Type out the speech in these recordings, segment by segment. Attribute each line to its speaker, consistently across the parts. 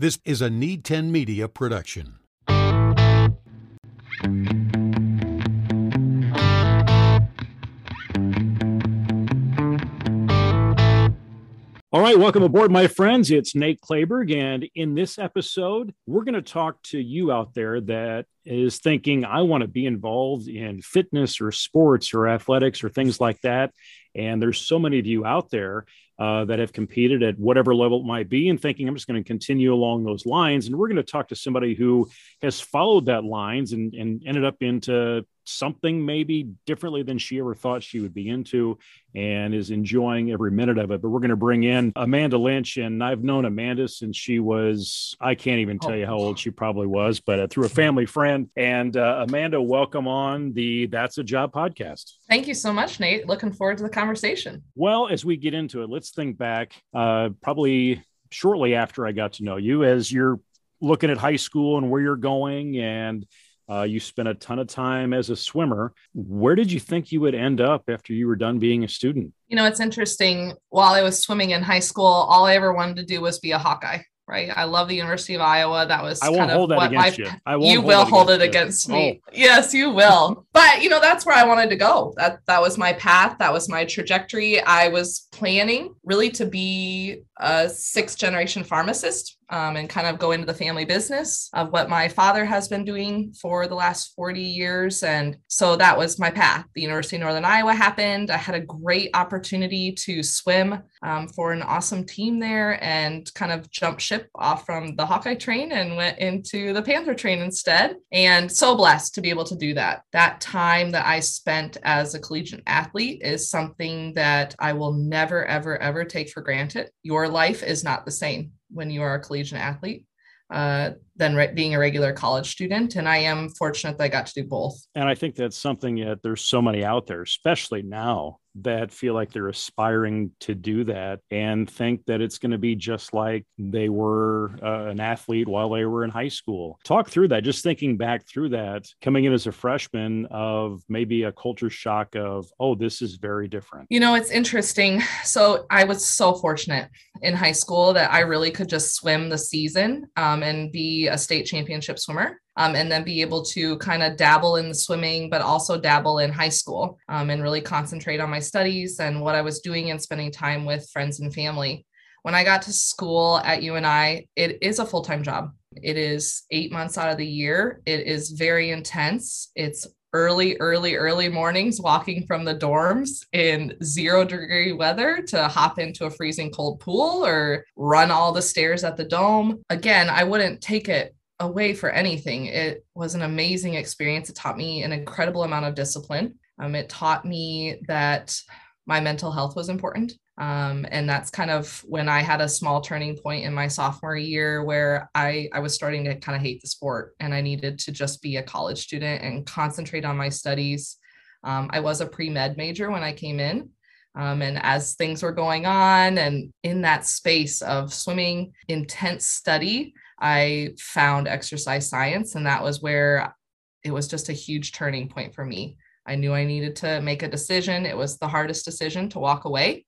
Speaker 1: This is a Need 10 Media production.
Speaker 2: All right, welcome aboard, my friends. It's Nate Clayberg, and in this episode, we're going to talk to you out there that is thinking, I want to be involved in fitness or sports or athletics or things like that. And there's so many of you out there uh, that have competed at whatever level it might be and thinking I'm just going to continue along those lines. And we're going to talk to somebody who has followed that lines and, and ended up into something maybe differently than she ever thought she would be into and is enjoying every minute of it. But we're going to bring in Amanda Lynch, and I've known Amanda since she was, I can't even tell you how old she probably was, but uh, through a family friend. And uh, Amanda, welcome on the That's a Job podcast.
Speaker 3: Thank you so much, Nate. Looking forward to the conversation.
Speaker 2: Well, as we get into it, let's think back uh, probably shortly after I got to know you as you're looking at high school and where you're going and uh, you spent a ton of time as a swimmer. Where did you think you would end up after you were done being a student?
Speaker 3: You know, it's interesting. While I was swimming in high school, all I ever wanted to do was be a Hawkeye right? I love the University of Iowa. That was
Speaker 2: I won't
Speaker 3: kind
Speaker 2: hold
Speaker 3: of
Speaker 2: that against
Speaker 3: my,
Speaker 2: you. I won't
Speaker 3: you
Speaker 2: hold
Speaker 3: will hold it
Speaker 2: against
Speaker 3: against me. Yes, you will. but you know, that's where I wanted to go. That that was my path. That was my trajectory. I was planning really to be a sixth generation pharmacist um, and kind of go into the family business of what my father has been doing for the last 40 years. And so that was my path. The University of Northern Iowa happened. I had a great opportunity to swim um, for an awesome team there and kind of jump ship off from the Hawkeye train and went into the Panther train instead. And so blessed to be able to do that. That time that I spent as a collegiate athlete is something that I will never, ever, ever take for granted. Your life is not the same when you are a collegiate athlete uh, than re- being a regular college student. And I am fortunate that I got to do both.
Speaker 2: And I think that's something that there's so many out there, especially now, that feel like they're aspiring to do that and think that it's going to be just like they were uh, an athlete while they were in high school. Talk through that, just thinking back through that, coming in as a freshman of maybe a culture shock of, oh, this is very different.
Speaker 3: You know, it's interesting. So I was so fortunate in high school that I really could just swim the season um, and be a state championship swimmer um, and then be able to kind of dabble in the swimming, but also dabble in high school um, and really concentrate on my studies and what I was doing and spending time with friends and family. When I got to school at UNI, it is a full time job. It is eight months out of the year. It is very intense. It's early, early, early mornings walking from the dorms in zero degree weather to hop into a freezing cold pool or run all the stairs at the dome. Again, I wouldn't take it away for anything. It was an amazing experience. It taught me an incredible amount of discipline. Um, it taught me that my mental health was important. Um, and that's kind of when I had a small turning point in my sophomore year where I, I was starting to kind of hate the sport and I needed to just be a college student and concentrate on my studies. Um, I was a pre med major when I came in. Um, and as things were going on and in that space of swimming, intense study, I found exercise science, and that was where it was just a huge turning point for me. I knew I needed to make a decision. It was the hardest decision to walk away,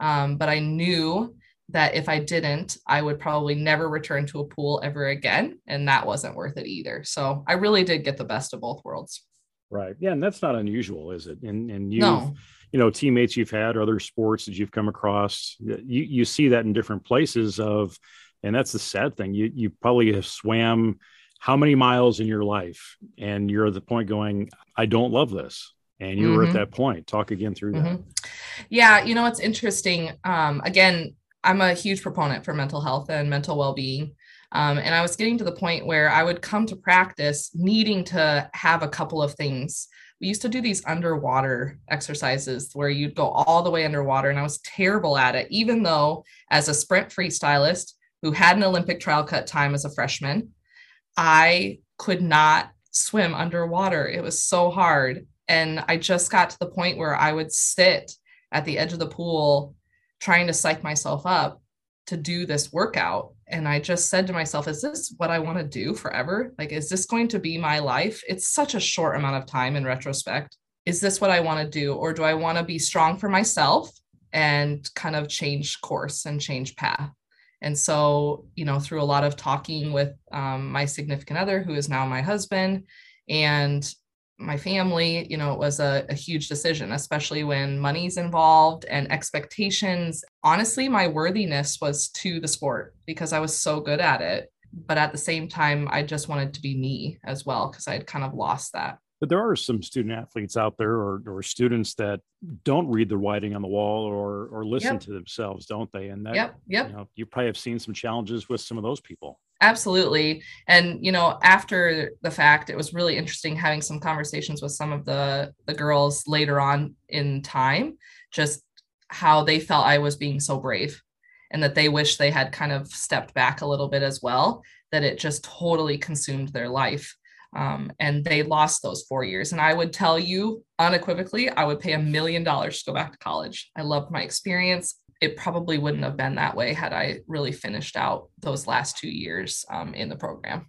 Speaker 3: um, but I knew that if I didn't, I would probably never return to a pool ever again. And that wasn't worth it either. So I really did get the best of both worlds.
Speaker 2: Right. Yeah. And that's not unusual, is it? And, and you,
Speaker 3: No.
Speaker 2: you know, teammates you've had, or other sports that you've come across, you, you see that in different places of, and that's the sad thing. You, you probably have swam how many miles in your life and you're at the point going, I don't love this. And you were at
Speaker 3: Mhm.
Speaker 2: that point. Talk again through that.
Speaker 3: Mhm. Yeah, you know it's interesting. Um, again, I'm a huge proponent for mental health and mental well-being. Um, and I was getting to the point where I would come to practice needing to have a couple of things. We used to do these underwater exercises where you'd go all the way underwater, and I was terrible at it, even though as a sprint freestylist who had an Olympic trial cut time as a freshman, I could not swim underwater. It was so hard. And I just got to the point where I would sit at the edge of the pool trying to psych myself up to do this workout. And I just said to myself, is this what I want to do forever? Like, is this going to be my life? It's such a short amount of time in retrospect. Is this what I want to do? Or do I want to be strong for myself and kind of change course and change path? And so, you know, through a lot of talking with um, my significant other, who is now my husband, and my family, you know, it was a, a, huge decision, especially when money's involved and expectations. Honestly, my worthiness was to the sport because I was so good at it. But at the same time, I just wanted to be me as well because I had kind of lost that.
Speaker 2: But there are some student athletes out there or, or students that don't read the writing on the wall or or listen yep. to themselves, don't they? And that
Speaker 3: yep, yep.
Speaker 2: You, know, you probably have seen some challenges with some of those people.
Speaker 3: Absolutely. And you know, after the fact, it was really interesting having some conversations with some of the the girls later on in time, just how they felt I was being so brave and that they wish they had kind of stepped back a little bit as well, that it just totally consumed their life. Um, and they lost those four years. And I would tell you unequivocally, I would pay a million dollars to go back to college. I loved my experience. It probably wouldn't have been that way had I really finished out those last two years um, in the program.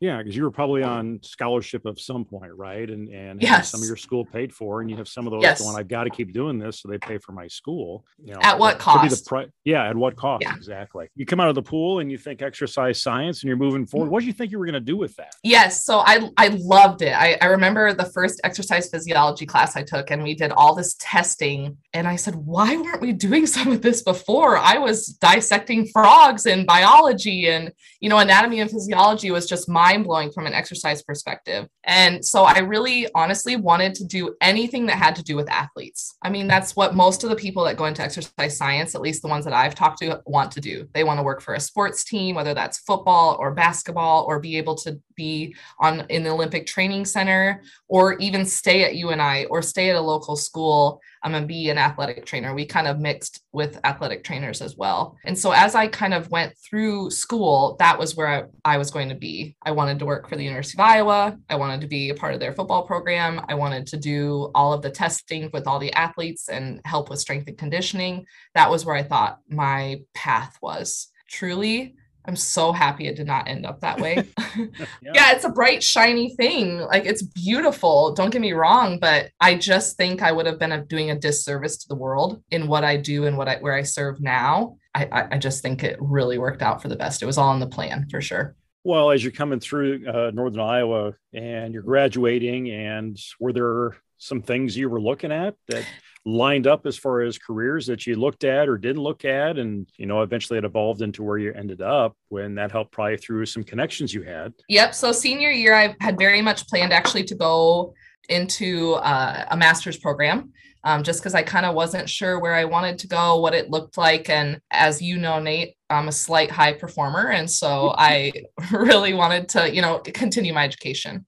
Speaker 2: Yeah, because you were probably on scholarship of some point, right? And and
Speaker 3: yes.
Speaker 2: some of your school paid for, and you have some of those
Speaker 3: yes.
Speaker 2: going. I've got to keep doing this, so they pay for my school.
Speaker 3: You know, at what cost?
Speaker 2: Pri- yeah, at what cost? Yeah. Exactly. You come out of the pool and you think exercise science, and you're moving forward. What do you think you were going to do with that?
Speaker 3: Yes, so I I loved it. I, I remember the first exercise physiology class I took, and we did all this testing. And I said, why weren't we doing some of this before? I was dissecting frogs in biology, and you know, anatomy and physiology was just mind blowing from an exercise perspective. And so I really honestly wanted to do anything that had to do with athletes. I mean, that's what most of the people that go into exercise science, at least the ones that I've talked to, want to do. They want to work for a sports team, whether that's football or basketball, or be able to be on in the Olympic Training Center, or even stay at UNI or stay at a local school um, and be an athletic trainer. We kind of mixed with athletic trainers as well. And so as I kind of went through school, that was where I, I was going to be. I wanted to work for the University of Iowa. I wanted to be a part of their football program. I wanted to do all of the testing with all the athletes and help with strength and conditioning. That was where I thought my path was. Truly, I'm so happy it did not end up that way. yeah. yeah. it's a bright, shiny thing. Like it's beautiful. Don't get me wrong, but I just think I would have been doing a disservice to the world in what I do and what I where I serve now. I, I just think it really worked out for the best. It was all in the plan for sure.
Speaker 2: Well, as you're coming through uh, Northern Iowa and you're graduating, and were there some things you were looking at that lined up as far as careers that you looked at or didn't look at and you know eventually it evolved into where you ended up when that helped probably through some connections you had.
Speaker 3: Yep. So senior year i had very much planned actually to go into uh, a master's program um, just because i kind of wasn't sure where i wanted to go what it looked like and as you know nate i'm a slight high performer and so i really wanted to you know continue my education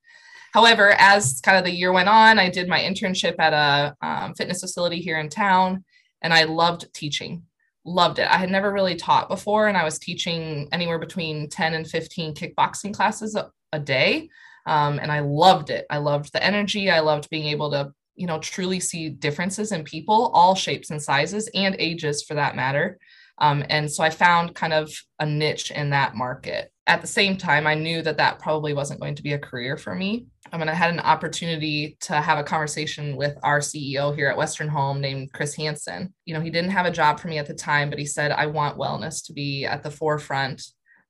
Speaker 3: However, as kind of the year went on, I did my internship at a um, fitness facility here in town, and I loved teaching. Loved it. I had never really taught before, and I was teaching anywhere between 10 and 15 kickboxing classes a, a day. Um, and I loved it. I loved the energy. I loved being able to, you know, truly see differences in people, all shapes and sizes and ages for that matter. Um, and so I found kind of a niche in that market. At the same time, I knew that that probably wasn't going to be a career for me. I mean, I had an opportunity to have a conversation with our CEO here at Western Home named Chris Hansen. You know, he didn't have a job for me at the time, but he said, I want wellness to be at the forefront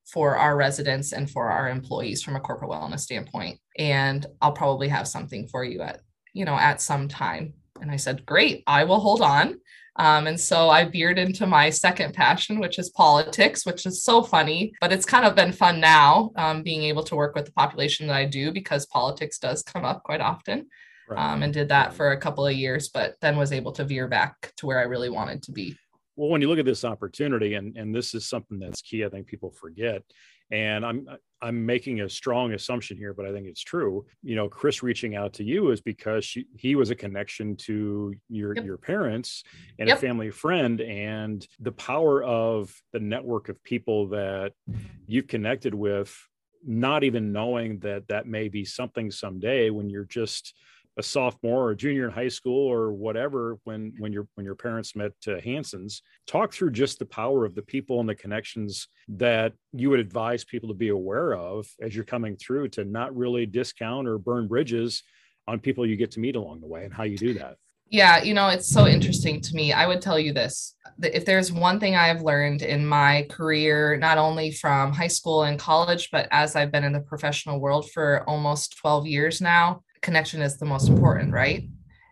Speaker 3: for our residents and for our employees from a corporate wellness standpoint. And I'll probably have something for you at, you know, at some time. And I said, Great, I will hold on. Um, and so I veered into my second passion, which is politics, which is so funny, but it's kind of been fun now um, being able to work with the population that I do because politics does come up quite often. Right. Um, and did that for a couple of years, but then was able to veer back to where I really wanted to be.
Speaker 2: Well, when you look at this opportunity, and, and this is something that's key, I think people forget, and I'm I'm making a strong assumption here, but I think it's true. You know, Chris reaching out to you is because she, he was a connection to your yep. your parents and yep. a family friend, and the power of the network of people that you've connected with, not even knowing that that may be something someday when you're just a sophomore or a junior in high school or whatever when when your when your parents met uh, Hansen's talk through just the power of the people and the connections that you would advise people to be aware of as you're coming through to not really discount or burn bridges on people you get to meet along the way and how you do that
Speaker 3: Yeah, you know, it's so interesting to me. I would tell you this if there's one thing I have learned in my career, not only from high school and college, but as I've been in the professional world for almost 12 years now, connection is the most important, right?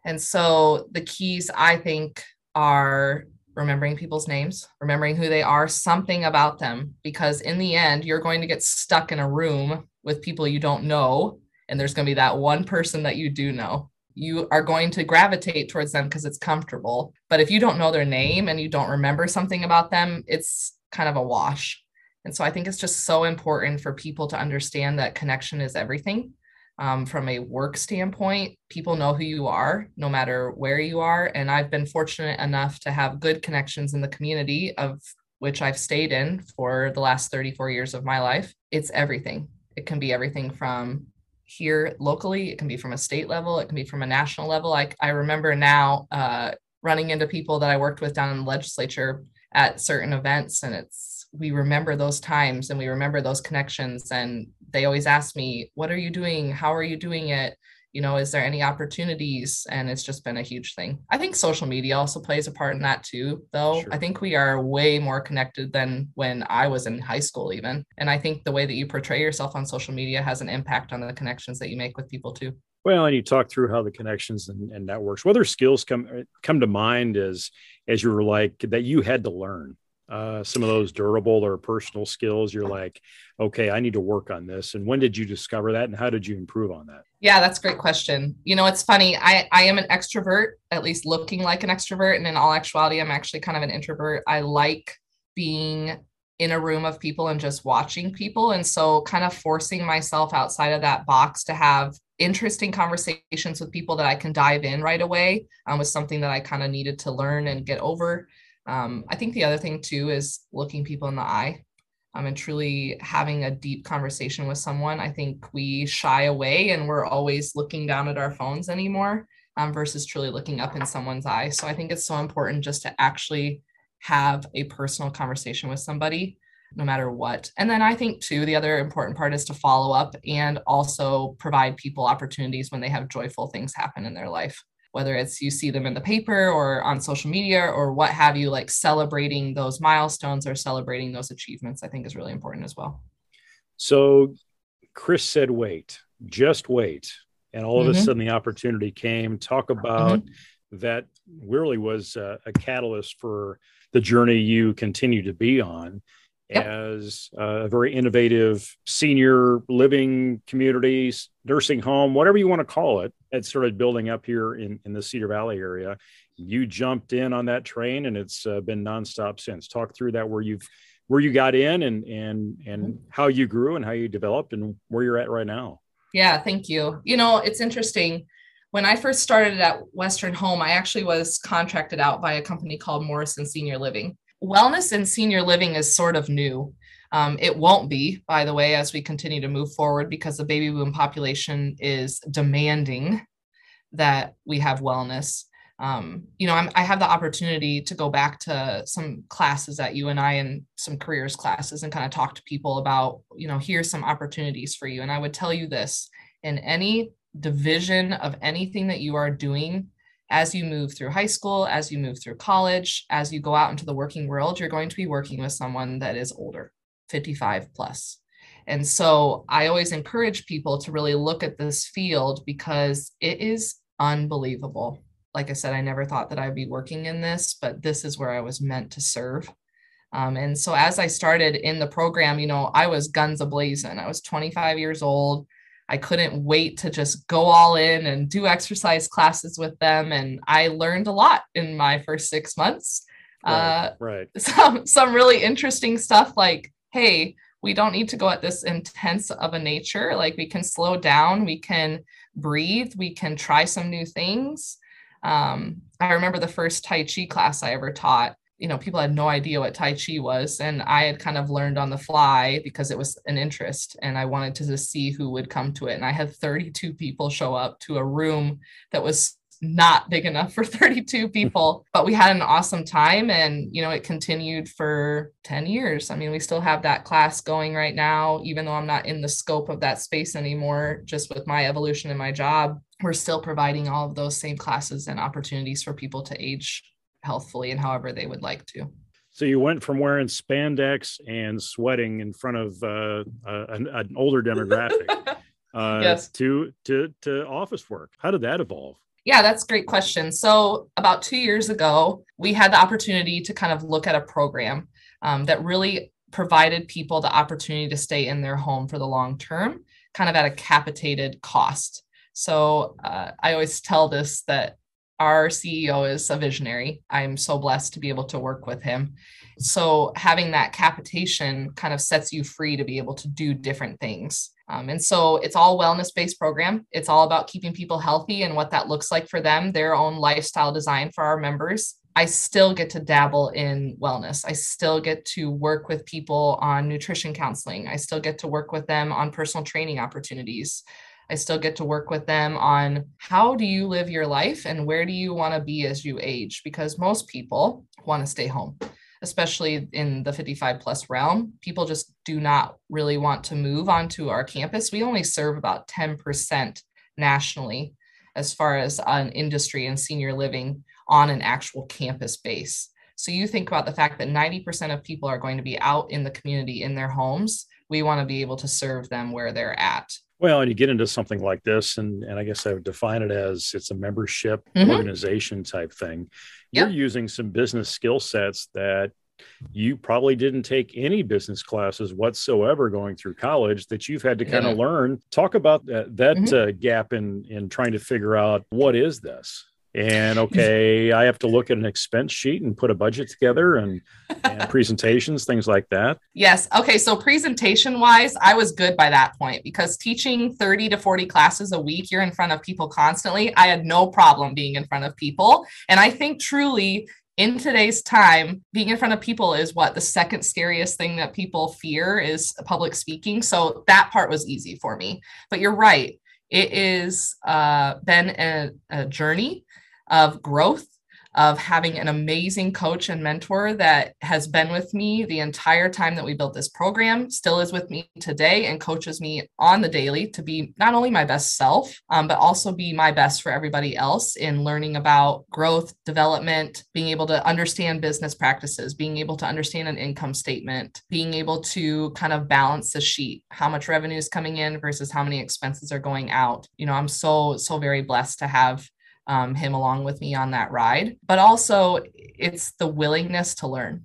Speaker 3: And so the keys, I think, are remembering people's names, remembering who they are, something about them, because in the end, you're going to get stuck in a room with people you don't know. And there's going to be that one person that you do know you are going to gravitate towards them because it's comfortable. But if you don't know their name and you don't remember something about them, it's kind of a wash. And so I think it's just so important for people to understand that connection is everything. Um, from a work standpoint, people know who you are no matter where you are. And I've been fortunate enough to have good connections in the community of which I've stayed in for the last 34 years of my life. It's everything. It can be everything from here locally. It can be from a state level. It can be from a national level. I, I remember now uh, running into people that I worked with down in the legislature at certain events, and it's we remember those times and we remember those connections. And they always ask me, "What are you doing? How are you doing it?" you know is there any opportunities and it's just been a huge thing i think social media also plays a part in that too though sure. i think we are way more connected than when i was in high school even and i think the way that you portray yourself on social media has an impact on the connections that you make with people too
Speaker 2: well, and you talk through how the connections and, and networks, other skills come come to mind as as you were like that you had to learn uh, some of those durable or personal skills you're like okay i need to work on this. And when did you discover that and how did you improve on that?
Speaker 3: Yeah that's a great question. You know it's funny i i am an extrovert at least looking like an extrovert and in all actuality i'm actually kind of an introvert. I like being in a room of people and just watching people and so kind of forcing myself outside of that box to have interesting conversations with people that i can dive in right away um, was something that i kind of needed to learn and get over um, I think the other thing too is looking people in the eye um, and truly having a deep conversation with someone. I think we shy away and we're always looking down at our phones anymore um, versus truly looking up in someone's eye. So I think it's so important just to actually have a personal conversation with somebody no matter what. And then I think too, the other important part is to follow up and also provide people opportunities when they have joyful things happen in their life whether it's you see them in the paper or on social media or what have you, like celebrating those milestones or celebrating those achievements, I think is really important as well.
Speaker 2: So Chris said, wait, just wait. And all of mm-hmm. a sudden the opportunity came. Talk about mm-hmm. that really was a, a catalyst for the journey you continue to be on yep. as a very innovative senior living communities, nursing home, whatever you want to call it, that started building up here in, in the Cedar Valley area. You jumped in on that train and it's uh, been nonstop since. Talk through that where you've where you got in and and and how you grew and how you developed and where you're at right now.
Speaker 3: Yeah, thank you. You know, it's interesting. When I first started at Western Home, I actually was contracted out by a company called Morrison Senior Living wellness and senior living is sort of new. Um, it won't be, by the way, as we continue to move forward because the baby boom population is demanding that we have wellness. Um, you know, I'm, i have the opportunity to go back to some classes at UNI and some careers classes and kind of talk to people about, you know, here's some opportunities for you. And I would tell you this in any division of anything that you are doing, as you move through high school, as you move through college, as you go out into the working world, you're going to be working with someone that is older, 55 plus. And so I always encourage people to really look at this field because it is unbelievable. Like I said, I never thought that I'd be working in this, but this is where I was meant to serve. Um, and so as I started in the program, you know, I was guns ablazing. I was 25 years old. I couldn't wait to just go all in and do exercise classes with them. And I learned a lot in my first six months.
Speaker 2: Right, uh, right.
Speaker 3: Some some really interesting stuff like, hey, we don't need to go at this intense of a nature. Like we can slow down, we can breathe, we can try some new things. Um, I remember the first Tai Chi class I ever taught you know, people had no idea what Tai Chi was. And I had kind of learned on the fly because it was an interest and I wanted to just see who would come to it. And I had 32 people show up to a room that was not big enough for 32 people, but we had an awesome time and, you know, it continued for 10 years. I mean, we still have that class going right now, even though I'm not in the scope of that space anymore, just with my evolution in my job. we're still providing all of those same classes and opportunities for people to age healthfully and however they would like to.
Speaker 2: So you went from wearing spandex and sweating in front of uh, uh, an, an, older demographic uh, yes. to to to office work. How did that evolve?
Speaker 3: Yeah, that's a great question. So about two years ago, we had the opportunity to kind of look at a program um, that really provided people the opportunity to stay in their home for the long term, kind of at a capitated cost. So uh, I always tell this that our CEO is a visionary. I'm so blessed to be able to work with him. So having that capitation kind of sets you free to be able to do different things. Um, and so it's all wellness based program. It's all about keeping people healthy and what that looks like for them, their own lifestyle design for our members. I still get to dabble in wellness. I still get to work with people on nutrition counseling. I still get to work with them on personal training opportunities. I still get to work with them on how do you live your life and where do you want to be as you age? Because most people want to stay home, especially in the 55 plus realm. People just do not really want to move onto our campus. We only serve about 10% nationally as far as an industry and senior living on an actual campus base. So you think about the fact that 90% of people are going to be out in the community in their homes. We want to be able to serve them where they're at.
Speaker 2: Well, and you get into something like this, and, and I guess I would define it as it's a membership mm-hmm. organization type thing. You're using some business skill sets that you probably didn't take any business classes whatsoever going through college that you've had to kind of learn. Talk about that, that mm-hmm. uh, gap in in trying to figure out what is this and okay i have to look at an expense sheet and put a budget together and, and presentations things like that.
Speaker 3: Yes. Okay so presentation wise i was good by that point because teaching 30 to 40 classes a week you're in front of people constantly i had no problem being in front of people. And i think truly in today's time being in front of people is what the second scariest thing that people fear is public speaking. So that part was easy for me. But you're right. It is uh, been a, a journey of growth of having an amazing coach and mentor that has been with me the entire time that we built this program, still is with me today, and coaches me on the daily to be not only my best self, um, but also be my best for everybody else in learning about growth, development, being able to understand business practices, being able to understand an income statement, being able to kind of balance the sheet, how much revenue is coming in versus how many expenses are going out. You know, I'm so, so very blessed to have um, him along with me on that ride. But also, it's the willingness to learn.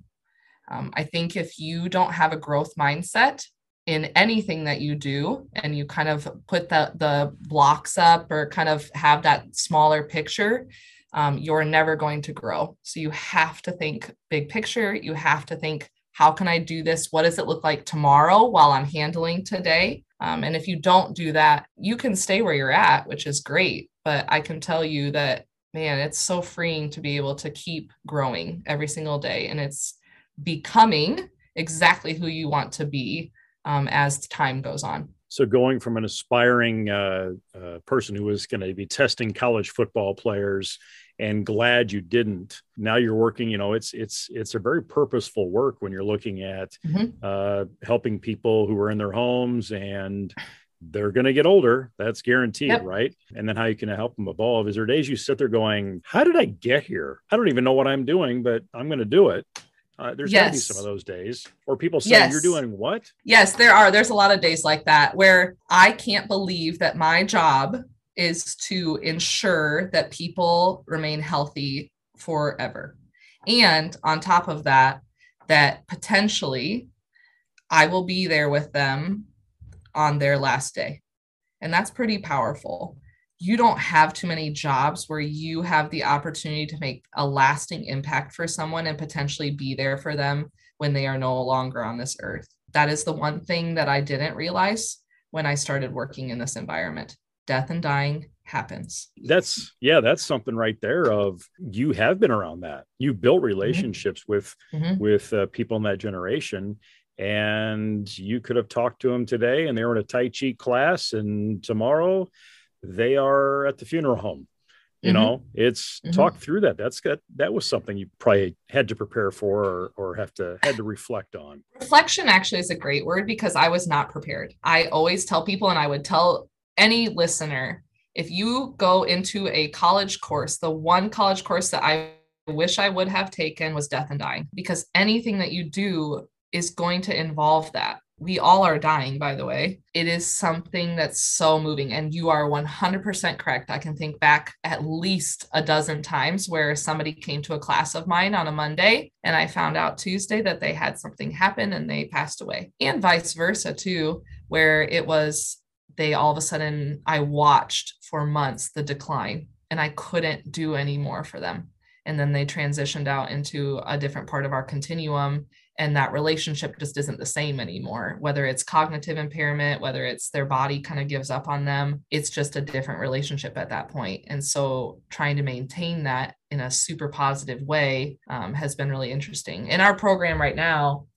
Speaker 3: Um, I think if you don't have a growth mindset in anything that you do, and you kind of put the the blocks up or kind of have that smaller picture, um, you're never going to grow. So you have to think big picture. You have to think, how can I do this? What does it look like tomorrow while I'm handling today? Um, and if you don't do that, you can stay where you're at, which is great but I can tell you that man, it's so freeing to be able to keep growing every single day, and it's becoming exactly who you want to be um, as time goes on.
Speaker 2: So, going from an aspiring uh, uh, person who was going to be testing college football players and glad you didn't now you're working you know it's it's it's a very purposeful work when you're looking at mm-hmm. uh, helping people who are in their homes and they're going to get older. That's guaranteed, yep. right? And then how you can help them evolve. Is there days you sit there going, How did I get here? I don't even know what I'm doing, but I'm going to do it. Uh, there's yes. got to be some of those days or people say yes. you're doing what?
Speaker 3: Yes, there are. There's a lot of days like that where I can't believe that my job is to ensure that people remain healthy forever. And on top of that, that potentially I will be there with them on their last day. And that's pretty powerful. You don't have too many jobs where you have the opportunity to make a lasting impact for someone and potentially be there for them when they are no longer on this earth. That is the one thing that I didn't realize when I started working in this environment. Death and dying happens.
Speaker 2: That's yeah, that's something right there of you have been around that. You built mm-hmm. relationships mm-hmm. with mm-hmm. with uh, people in that generation and you could have talked to them today and they were in a tai chi class and tomorrow they are at the funeral home you mm-hmm. know it's mm-hmm. talk through that that's got that was something you probably had to prepare for or, or have to had to reflect on
Speaker 3: reflection actually is a great word because i was not prepared i always tell people and i would tell any listener if you go into a college course, the one college course that I wish I would have taken was death and dying because anything that you do is going to involve that. We all are dying, by the way. It is something that's so moving. And you are 100% correct. I can think back at least a dozen times where somebody came to a class of mine on a Monday and I found out Tuesday that they had something happen and they passed away, and vice versa, too, where it was they all of a sudden I watched for months the decline and I couldn't do any more for them. And then they transitioned out into a different part of our continuum and that relationship just isn't the same anymore. Whether it's cognitive impairment whether it's their body kind of gives up on them it's just a different relationship at that point. And so trying to maintain that in a super positive way um, has been really interesting. In our program right now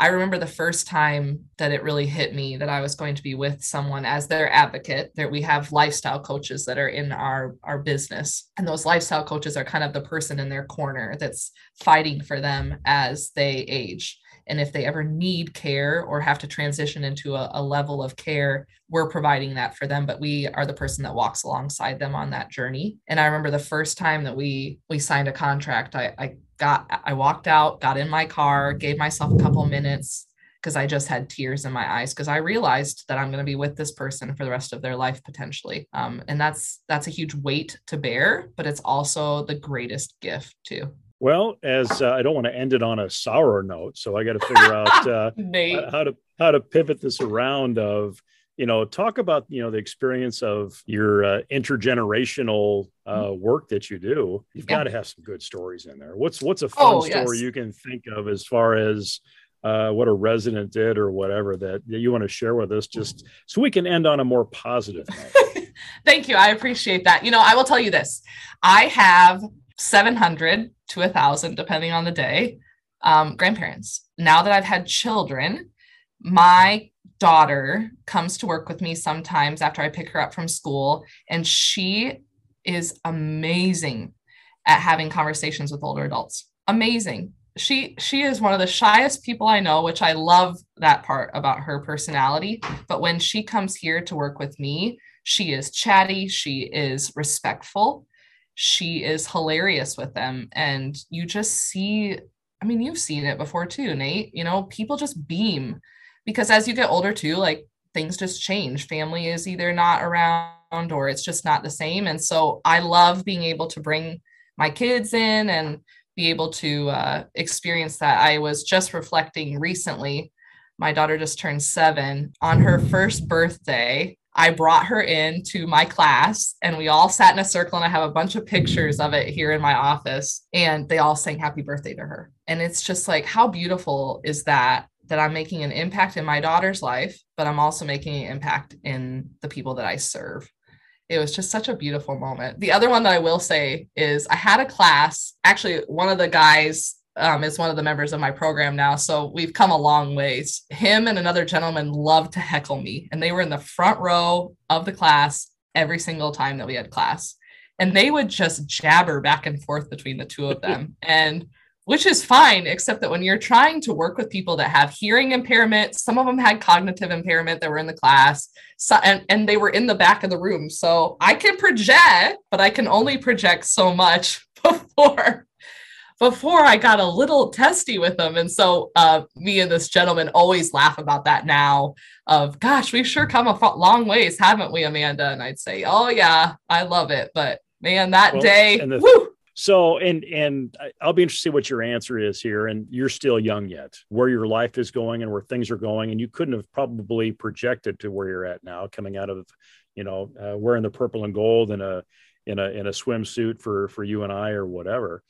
Speaker 3: I remember the first time that it really hit me that I was going to be with someone as their advocate. That we have lifestyle coaches that are in our our business, and those lifestyle coaches are kind of the person in their corner that's fighting for them as they age. And if they ever need care or have to transition into a, a level of care, we're providing that for them. But we are the person that walks alongside them on that journey. And I remember the first time that we we signed a contract, I, I got I walked out, got in my car, gave myself a couple minutes because I just had tears in my eyes because I realized that I'm going to be with this person for the rest of their life potentially. Um, and that's that's a huge weight to bear, but it's also the greatest gift too.
Speaker 2: Well, as uh, I don't want to end it on a sour note, so I got to figure out uh, how to how to pivot this around. Of you know talk about you know the experience of your uh, intergenerational uh, mm-hmm. work that you do. You've yeah. got to have some good stories in there. What's what's a fun oh, story yes. you can think of as far as uh, what a resident did or whatever that, that you want to share with us just so we can end on a more positive note?
Speaker 3: Thank you. I appreciate that. You know i will tell you this. I have 700 to a thousand depending on the day um, grandparents. Now that i've had children my daughter comes to work with me sometimes after I pick her up from school, and she is amazing at having conversations with older adults. Amazing. She she is one of the shyest people I know, which I love that part about her personality. But when she comes here to work with me, she is chatty, she is respectful, she is hilarious with them, and you just see. I mean, you've seen it before too, Nate. You know, people just beam because as you get older too like things just change. Family is either not around or it's just not the same. And so i love being able to bring my kids in and be able to uh, experience that. I was just reflecting recently my daughter just turned seven. On her first birthday I brought her in to my class and we all sat in a circle and I have a bunch of pictures of it here in my office and they all sang happy birthday to her. And it's just like how beautiful is that that I'm making an impact in my daughter's life, but I'm also making an impact in the people that I serve. It was just such a beautiful moment. The other one that I will say is I had a class. Actually, one of the guys um, is one of the members of my program now. So we've come a long ways. Him and another gentleman loved to heckle me, and they were in the front row of the class every single time that we had class. And they would just jabber back and forth between the two of them. and which is fine, except that when you're trying to work with people that have hearing impairment, some of them had cognitive impairment that were in the class, so, and, and they were in the back of the room. So I can project, but I can only project so much before before I got a little testy with them. And so uh, me and this gentleman always laugh about that now of, gosh, we've sure come a long ways, haven't we, Amanda? And I'd say, oh, yeah, I love it. But man, that well, day, the, woo,
Speaker 2: so, and and I'll be interested to see what your answer is here. And you're still young yet, where your life is going and where things are going, and you couldn't have probably projected to where you're at now, coming out of, you know, uh, wearing the purple and gold in a in a in a swimsuit for for you and I or whatever.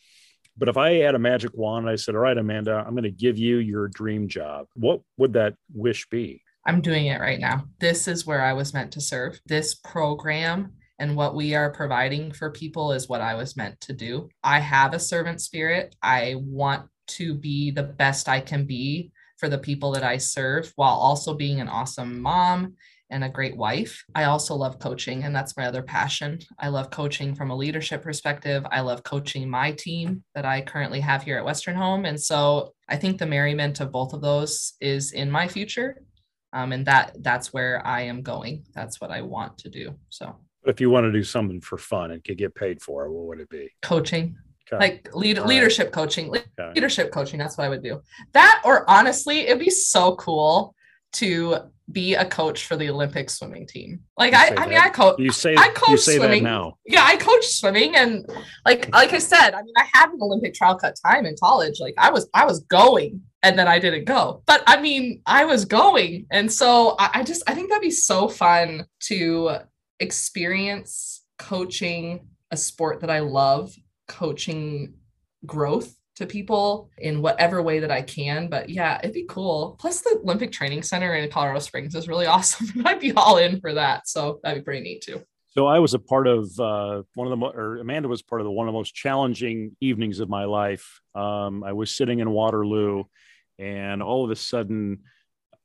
Speaker 2: But if I had a magic wand and I said, "All right, Amanda, I'm going to give you your dream job," what would that wish be?
Speaker 3: I'm doing it right now. This is where I was meant to serve. This program and what we are providing for people is what I was meant to do. I have a servant spirit. I want to be the best I can be for the people that I serve while also being an awesome mom and a great wife. I also love coaching, and that's my other passion. I love coaching from a leadership perspective. I love coaching my team that I currently have here at Western Home. And so I think the merriment of both of those is in my future. Um, and that that's where I am going. That's what I want to do. So
Speaker 2: If you want to do something for fun and could get paid for it, what would it be?
Speaker 3: Coaching.
Speaker 2: Okay.
Speaker 3: Like lead,
Speaker 2: All right.
Speaker 3: leadership coaching. Le-
Speaker 2: Okay.
Speaker 3: Leadership coaching. That's what I would do. That or honestly, it'd be so cool to be a coach for the Olympic swimming team. Like I, I mean,
Speaker 2: that.
Speaker 3: I coach.
Speaker 2: You say
Speaker 3: I coach
Speaker 2: say
Speaker 3: swimming.
Speaker 2: that now.
Speaker 3: yeah, I coach swimming and like like I said, I mean I had an Olympic trial cut time in college. Like I was I was going and then I didn't go. But I mean I was going. And so I, I just I think that'd be so fun to experience coaching a sport that I love, coaching growth to people in whatever way that I can. But yeah, it'd be cool. Plus the Olympic Training Center in Colorado Springs is really awesome. I'd be all in for that. So that'd be pretty neat too.
Speaker 2: So I was a part of uh, one of the, mo- or Amanda was part of the one of the most challenging evenings of my life. Um, I was sitting in Waterloo, and all of a sudden,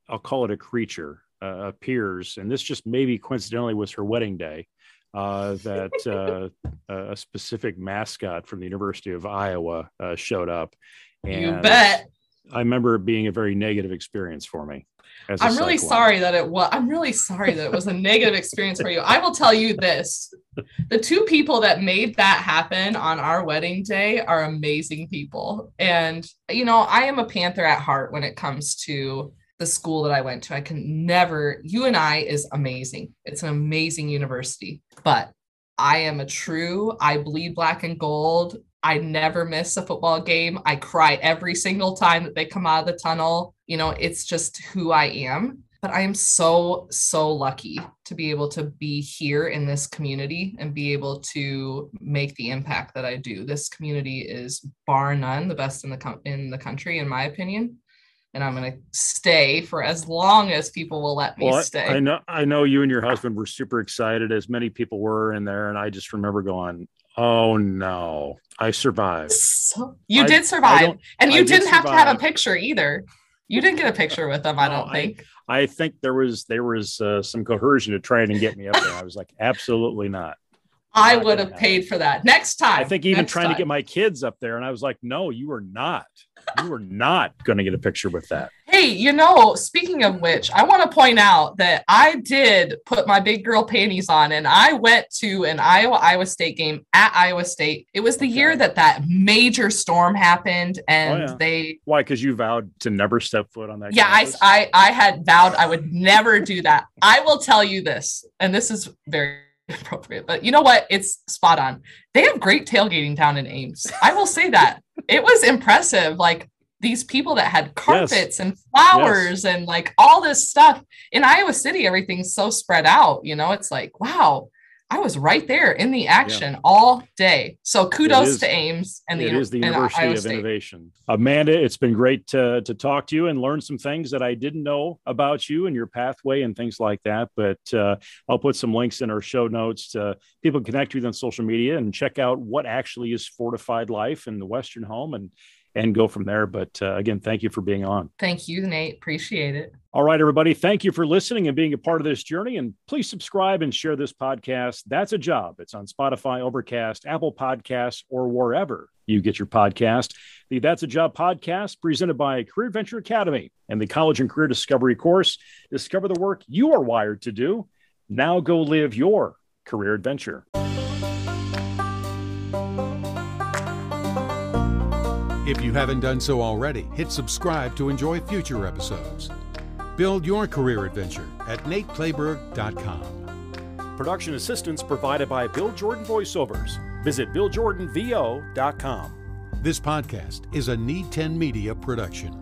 Speaker 2: I'll call it a creature uh, appears, and this just maybe coincidentally was her wedding day. Uh, that uh, a specific mascot from the University of Iowa uh, showed up, and
Speaker 3: you bet.
Speaker 2: I remember it being a very negative experience for me.
Speaker 3: I'm really sorry that it was. I'm really sorry that it was a negative experience for you. I will tell you this: the two people that made that happen on our wedding day are amazing people, and you know I am a Panther at heart when it comes to the school that I went to. I can never. UNI is amazing. It's an amazing university, but I am a true. I bleed black and gold. I never miss a football game. I cry every single time that they come out of the tunnel. You know, it's just who I am. But I am so, so lucky to be able to be here in this community and be able to make the impact that I do. This community is bar none the best in the com- in the country, in my opinion. And I'm going to stay for as long as people will let me
Speaker 2: Well, I-
Speaker 3: stay.
Speaker 2: I know, I know you and your husband were super excited, as many people were in there, and I just remember going, "Oh no, I survived."
Speaker 3: So, you
Speaker 2: I-
Speaker 3: did survive, and you
Speaker 2: did
Speaker 3: didn't have to have a picture either. You didn't get a picture with them, I don't
Speaker 2: I-
Speaker 3: think.
Speaker 2: I think there was there was uh, some coercion to try and get me up there. I was like, "Absolutely not."
Speaker 3: I
Speaker 2: not
Speaker 3: would have paid
Speaker 2: happen.
Speaker 3: for that next time.
Speaker 2: I think even trying to get my kids up there, and I was like, "No, you are not. You are not going to get a picture with that."
Speaker 3: Hey, you know, speaking of which, I want to point out that I did put my big girl panties on and I went to an Iowa Iowa State game at Iowa State. It was the
Speaker 2: Okay.
Speaker 3: year that that major storm happened and
Speaker 2: Oh, yeah.
Speaker 3: they
Speaker 2: Why? Because you vowed to never step foot on that.
Speaker 3: yeah, I. I I had vowed I would never do that. I will tell you this, and this is very appropriate, but you know what? It's spot on. They have great tailgating down in Ames. I will say that. It was impressive. Like these people that had carpets and flowers and like all this stuff. In Iowa City, everything's so spread out. You know, it's like, wow, I was right there in the action all day. So kudos
Speaker 2: is-
Speaker 3: to Ames and the,
Speaker 2: it is the University
Speaker 3: Iowa
Speaker 2: of
Speaker 3: State.
Speaker 2: Innovation. Amanda, it's been great to, to talk to you and learn some things that I didn't know about you and your pathway and things like that. But uh, I'll put some links in our show notes to people connect with you on social media and check out what actually is fortified life in the Western home and and go from there. But uh, again, thank you for being on.
Speaker 3: Thank you, Nate. Appreciate it.
Speaker 2: All right, everybody. Thank you for listening and being a part of this journey. And please subscribe and share this podcast. That's a job. It's on Spotify, Overcast, Apple Podcasts, or wherever you get your podcast. The That's a Job podcast presented by Career Adventure Academy and the College and Career Discovery course. Discover the work you are wired to do. Now go live your career adventure.
Speaker 1: If you haven't done so already, hit subscribe to enjoy future episodes. Build your career adventure at nateclayberg.com.
Speaker 2: Production assistance provided by Bill Jordan Voiceovers. Visit BillJordanVO.com.
Speaker 1: This podcast is a Need 10 Media production.